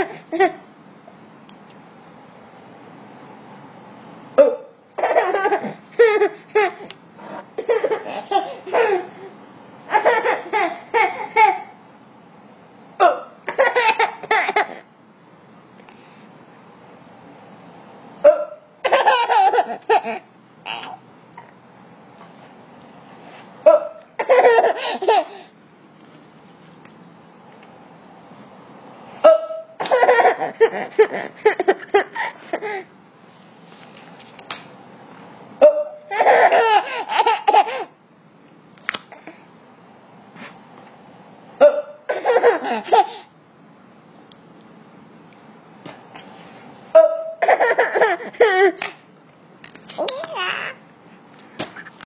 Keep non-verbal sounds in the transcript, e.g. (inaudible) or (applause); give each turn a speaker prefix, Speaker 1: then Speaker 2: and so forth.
Speaker 1: oh. (laughs) oh. (laughs) oh. Ha ha ha!